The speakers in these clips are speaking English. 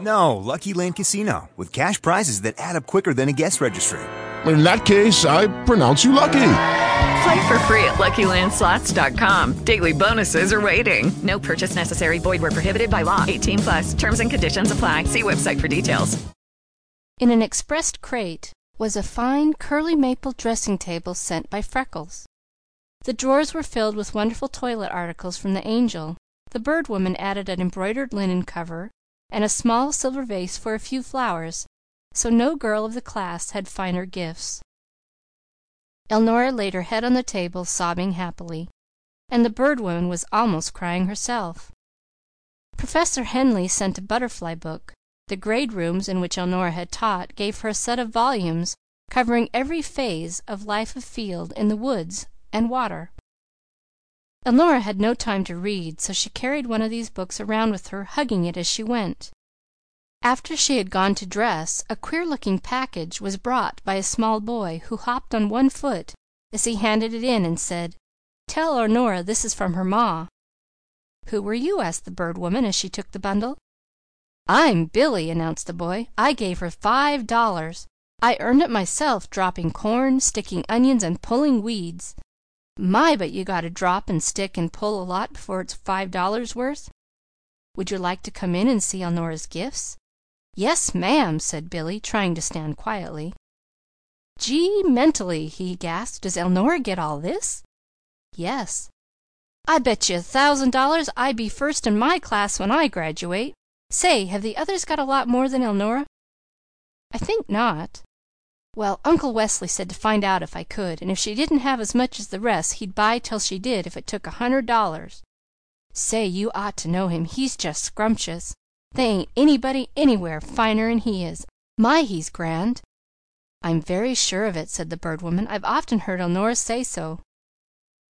No, Lucky Land Casino with cash prizes that add up quicker than a guest registry. In that case, I pronounce you lucky. Play for free at LuckyLandSlots.com. Daily bonuses are waiting. No purchase necessary. Void where prohibited by law. 18 plus. Terms and conditions apply. See website for details. In an expressed crate was a fine curly maple dressing table sent by Freckles. The drawers were filled with wonderful toilet articles from the Angel. The Bird Woman added an embroidered linen cover and a small silver vase for a few flowers, so no girl of the class had finer gifts. Elnora laid her head on the table, sobbing happily, and the Bird Woman was almost crying herself. Professor Henley sent a butterfly book. The grade rooms in which Elnora had taught gave her a set of volumes covering every phase of life afield in the woods and water. Elnora had no time to read, so she carried one of these books around with her, hugging it as she went. After she had gone to dress, a queer looking package was brought by a small boy who hopped on one foot as he handed it in and said, "Tell Elnora this is from her ma." "Who were you?" asked the Bird Woman as she took the bundle. "I'm Billy," announced the boy. "I gave her five dollars. I earned it myself dropping corn, sticking onions, and pulling weeds. My, but you got to drop and stick and pull a lot before it's five dollars' worth. Would you like to come in and see Elnora's gifts?" "Yes, ma'am," said Billy, trying to stand quietly. "Gee mentally!" he gasped. "Does Elnora get all this?" "Yes." "I bet you a thousand dollars I be first in my class when I graduate. Say, have the others got a lot more than Elnora?" "I think not." "Well, Uncle Wesley said to find out if I could, and if she didn't have as much as the rest he'd buy till she did if it took a hundred dollars. Say, you ought to know him. He's just scrumptious. They ain't anybody anywhere finer'n he is. My, he's grand!" "I'm very sure of it," said the Bird Woman. "I've often heard Elnora say so."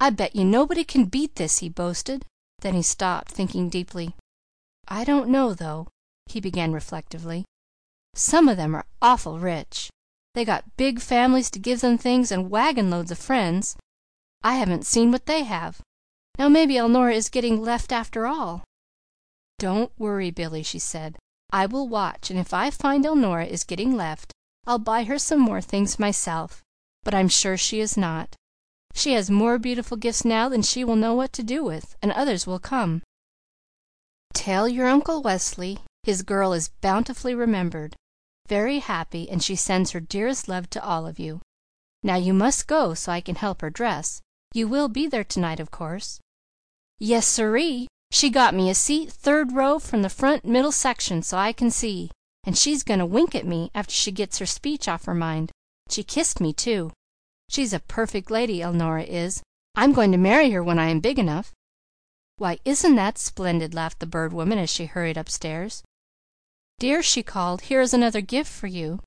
"I bet you nobody can beat this," he boasted. Then he stopped, thinking deeply. "I don't know, though," he began reflectively. "Some of them are awful rich. They got big families to give them things and wagon loads of friends. I haven't seen what they have. Now maybe Elnora is getting left after all." "Don't worry, Billy," she said. "I will watch, and if I find Elnora is getting left, I'll buy her some more things myself. But I'm sure she is not. She has more beautiful gifts now than she will know what to do with, and others will come. Tell your Uncle Wesley his girl is bountifully remembered, very happy, and she sends her dearest love to all of you. Now you must go so I can help her dress. You will be there to night, of course." "Yes, siree! She got me a seat third row from the front middle section so I can see, and she's going to wink at me after she gets her speech off her mind. She kissed me, too. She's a perfect lady, Elnora is. I'm going to marry her when I am big enough." "Why, isn't that splendid!" laughed the Bird Woman as she hurried upstairs. "Dear," she called, "here is another gift for you."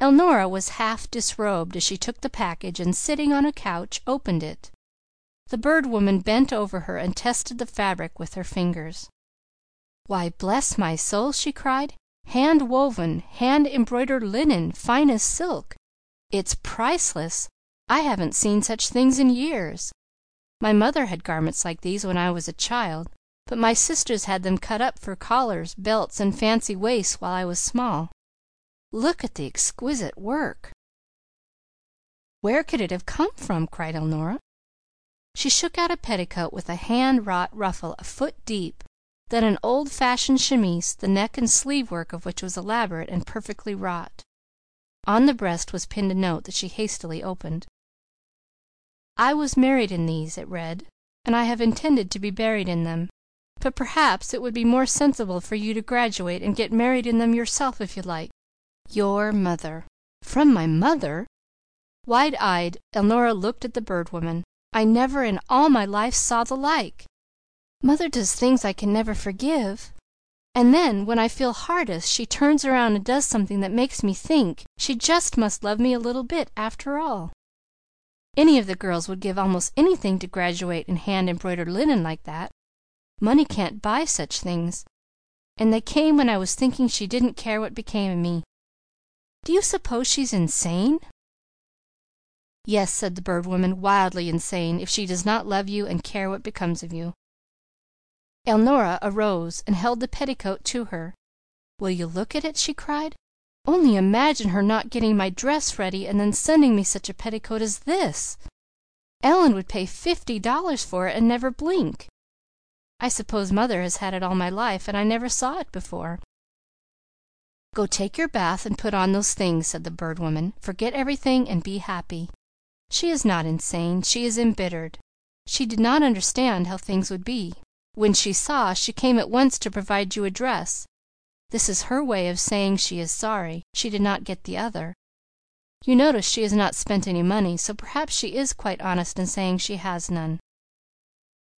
Elnora was half disrobed as she took the package and sitting on a couch opened it. The Bird Woman bent over her and tested the fabric with her fingers. "Why, bless my soul!" she cried. "Hand woven, hand embroidered linen, fine as silk. It's priceless. I haven't seen such things in years. My mother had garments like these when I was a child, but my sisters had them cut up for collars, belts, and fancy waists while I was small. Look at the exquisite work!" "Where could it have come from?" cried Elnora. She shook out a petticoat with a hand wrought ruffle a foot deep, then an old fashioned chemise, the neck and sleeve work of which was elaborate and perfectly wrought. On the breast was pinned a note that she hastily opened. "I was married in these," it read, "and I have intended to be buried in them. But perhaps it would be more sensible for you to graduate and get married in them yourself if you like. Your mother. From my mother? Wide eyed, Elnora looked at the Bird Woman. I never in all my life saw the like. Mother does things I can never forgive. And then, when I feel hardest, she turns around and does something that makes me think she just must love me a little bit after all. Any of the girls would give almost anything to graduate in hand embroidered linen like that. Money can't buy such things. And they came when I was thinking she didn't care what became of me. Do you suppose she's insane?" "Yes," said the Bird Woman, "wildly insane, if she does not love you and care what becomes of you." Elnora arose and held the petticoat to her. "Will you look at it?" she cried. "Only imagine her not getting my dress ready and then sending me such a petticoat as this! Ellen would pay fifty dollars for it and never blink. I suppose mother has had it all my life and I never saw it before." "Go take your bath and put on those things," said the Bird Woman. "Forget everything and be happy. She is not insane. She is embittered. She did not understand how things would be. When she saw, she came at once to provide you a dress. This is her way of saying she is sorry she did not get the other. You notice she has not spent any money, so perhaps she is quite honest in saying she has none.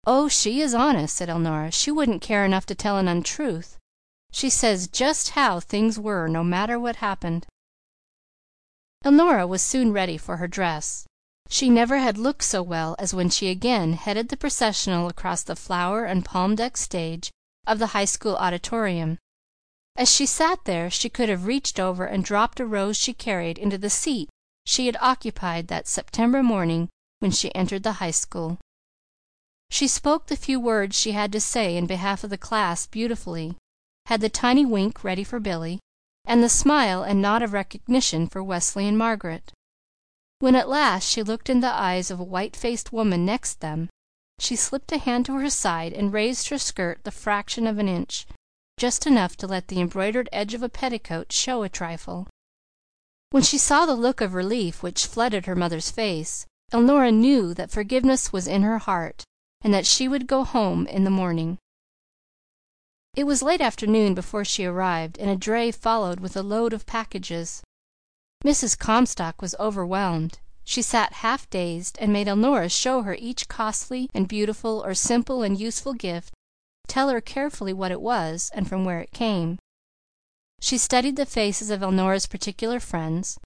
"Oh, she is honest," said Elnora. "She wouldn't care enough to tell an untruth. She says just how things were, no matter what happened." Elnora was soon ready for her dress. She never had looked so well as when she again headed the processional across the flower and palm decked stage of the high school auditorium. As she sat there she could have reached over and dropped a rose she carried into the seat she had occupied that September morning when she entered the High School. She spoke the few words she had to say in behalf of the class beautifully, had the tiny wink ready for Billy, and the smile and nod of recognition for Wesley and Margaret. When at last she looked in the eyes of a white faced woman next them, she slipped a hand to her side and raised her skirt the fraction of an inch, just enough to let the embroidered edge of a petticoat show a trifle. When she saw the look of relief which flooded her mother's face, Elnora knew that forgiveness was in her heart and that she would go home in the morning. It was late afternoon before she arrived, and a dray followed with a load of packages. Mrs. Comstock was overwhelmed. She sat half dazed, and made Elnora show her each costly and beautiful or simple and useful gift, tell her carefully what it was, and from where it came. She studied the faces of Elnora's particular friends.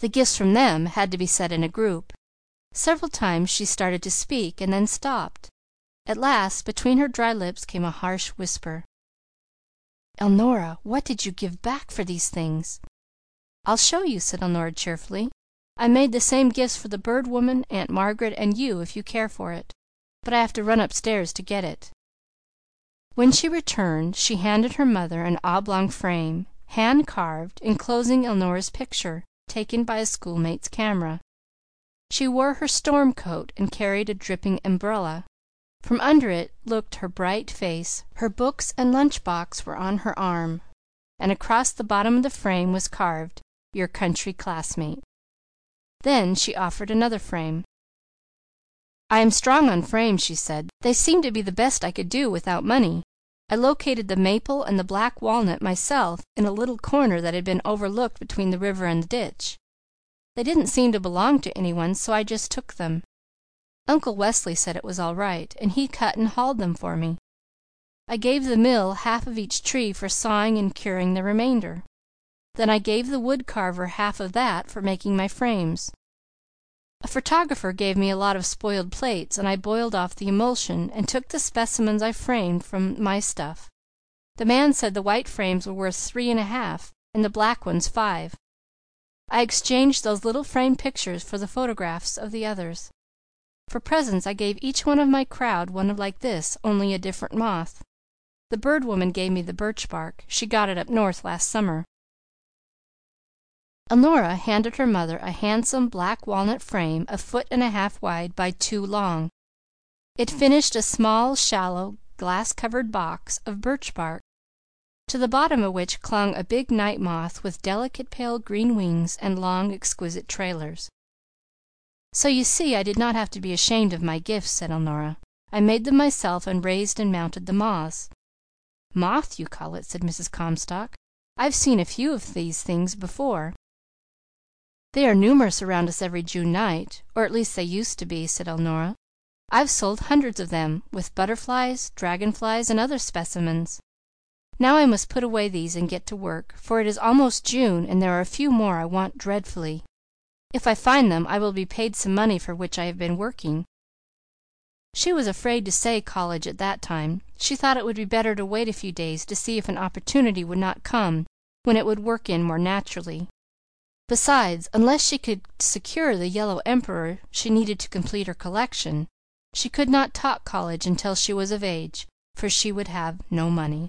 The gifts from them had to be set in a group. Several times she started to speak, and then stopped. At last, between her dry lips came a harsh whisper. "Elnora, what did you give back for these things?" "I'll show you," said Elnora cheerfully. "I made the same gifts for the Bird Woman, Aunt Margaret, and you, if you care for it. But I have to run upstairs to get it." When she returned she handed her mother an oblong frame, hand carved, enclosing Elnora's picture, taken by a schoolmate's camera. She wore her storm coat and carried a dripping umbrella. From under it looked her bright face. Her books and lunch box were on her arm, and across the bottom of the frame was carved, "Your country classmate." Then she offered another frame. "I am strong on frames," she said. "They seem to be the best I could do without money. I located the maple and the black walnut myself in a little corner that had been overlooked between the river and the ditch. They didn't seem to belong to any one, so I just took them. Uncle Wesley said it was all right, and he cut and hauled them for me. I gave the mill half of each tree for sawing and curing the remainder. Then I gave the wood carver half of that for making my frames. A photographer gave me a lot of spoiled plates, and I boiled off the emulsion and took the specimens I framed from my stuff. The man said the white frames were worth three and a half, and the black ones five. I exchanged those little framed pictures for the photographs of the others. For presents I gave each one of my crowd one like this, only a different moth. The Bird Woman gave me the birch bark. She got it up north last summer. Elnora handed her mother a handsome black walnut frame a foot and a half wide by two long. It finished a small, shallow, glass covered box of birch bark to the bottom of which clung a big night moth with delicate pale green wings and long exquisite trailers. "So you see I did not have to be ashamed of my gifts," said Elnora. I made them myself and raised and mounted the moths." "Moth you call it," said Mrs. Comstock. "I've seen a few of these things before." "They are numerous around us every June night, or at least they used to be," said Elnora. "I've sold hundreds of them, with butterflies, dragon flies, and other specimens. Now I must put away these and get to work, for it is almost June and there are a few more I want dreadfully. If I find them I will be paid some money for which I have been working." She was afraid to say college at that time. She thought it would be better to wait a few days to see if an opportunity would not come when it would work in more naturally. Besides, unless she could secure the yellow emperor she needed to complete her collection, she could not talk college until she was of age, for she would have no money.